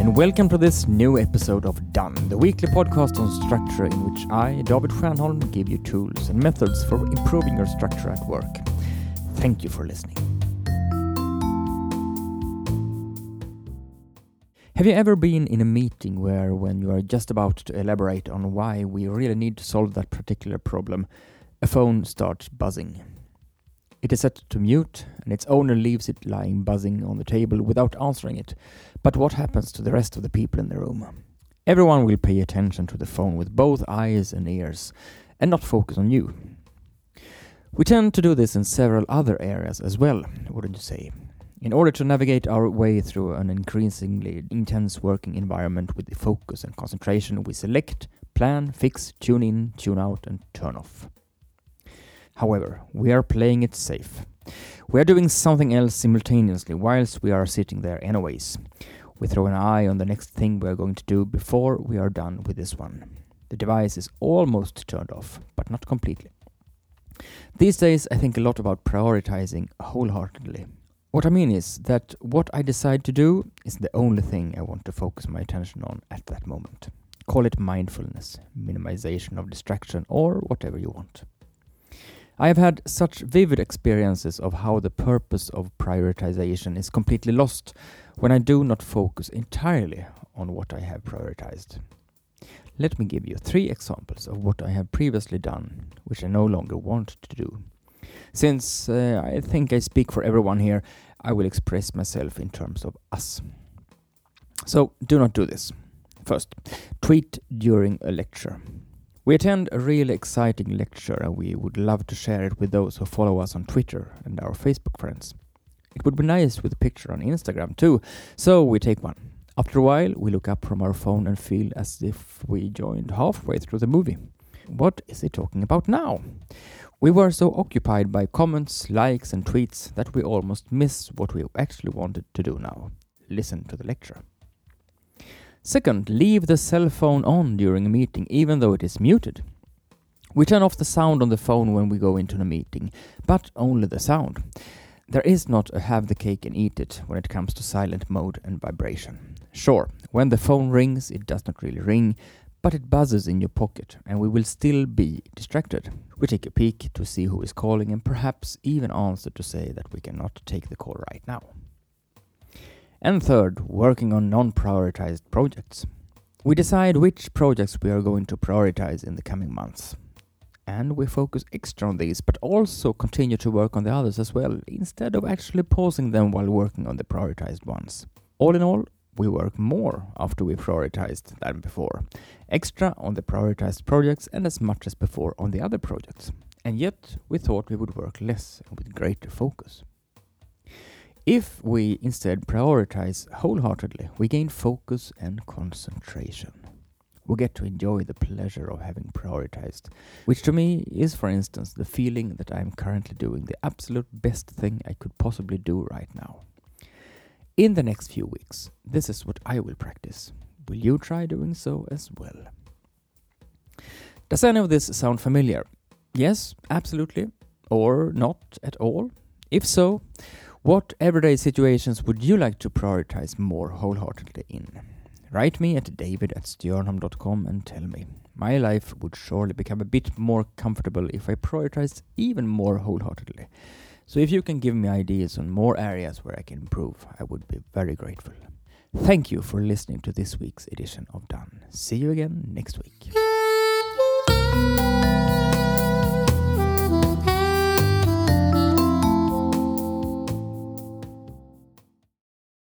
And welcome to this new episode of Done, the weekly podcast on structure in which I, David Stjernholm, give you tools and methods for improving your structure at work. Thank you for listening. Have you ever been in a meeting where, when you are just about to elaborate on why we really need to solve that particular problem, a phone starts buzzing? It is set to mute, and its owner leaves it lying buzzing on the table without answering it. But what happens to the rest of the people in the room? Everyone will pay attention to the phone with both eyes and ears, and not focus on you. We tend to do this in several other areas as well, wouldn't you say? In order to navigate our way through an increasingly intense working environment with the focus and concentration, we select, plan, fix, tune in, tune out, and turn off. However, we are playing it safe. We are doing something else simultaneously whilst we are sitting there, anyways. We throw an eye on the next thing we are going to do before we are done with this one. The device is almost turned off, but not completely. These days, I think a lot about prioritizing wholeheartedly. What I mean is that what I decide to do is the only thing I want to focus my attention on at that moment. Call it mindfulness, minimization of distraction, or whatever you want. I have had such vivid experiences of how the purpose of prioritization is completely lost when I do not focus entirely on what I have prioritized. Let me give you three examples of what I have previously done, which I no longer want to do. Since uh, I think I speak for everyone here, I will express myself in terms of us. So do not do this. First, tweet during a lecture. We attend a really exciting lecture and we would love to share it with those who follow us on Twitter and our Facebook friends. It would be nice with a picture on Instagram too, so we take one. After a while, we look up from our phone and feel as if we joined halfway through the movie. What is he talking about now? We were so occupied by comments, likes, and tweets that we almost missed what we actually wanted to do now listen to the lecture. Second, leave the cell phone on during a meeting, even though it is muted. We turn off the sound on the phone when we go into a meeting, but only the sound. There is not a have the cake and eat it when it comes to silent mode and vibration. Sure, when the phone rings, it does not really ring, but it buzzes in your pocket, and we will still be distracted. We take a peek to see who is calling and perhaps even answer to say that we cannot take the call right now. And third, working on non prioritized projects. We decide which projects we are going to prioritize in the coming months. And we focus extra on these, but also continue to work on the others as well, instead of actually pausing them while working on the prioritized ones. All in all, we work more after we prioritized than before. Extra on the prioritized projects and as much as before on the other projects. And yet, we thought we would work less and with greater focus. If we instead prioritize wholeheartedly, we gain focus and concentration. We get to enjoy the pleasure of having prioritized, which to me is, for instance, the feeling that I am currently doing the absolute best thing I could possibly do right now. In the next few weeks, this is what I will practice. Will you try doing so as well? Does any of this sound familiar? Yes, absolutely. Or not at all? If so, what everyday situations would you like to prioritize more wholeheartedly in? Write me at david at stjernholm.com and tell me. My life would surely become a bit more comfortable if I prioritized even more wholeheartedly. So if you can give me ideas on more areas where I can improve, I would be very grateful. Thank you for listening to this week's edition of Done. See you again next week.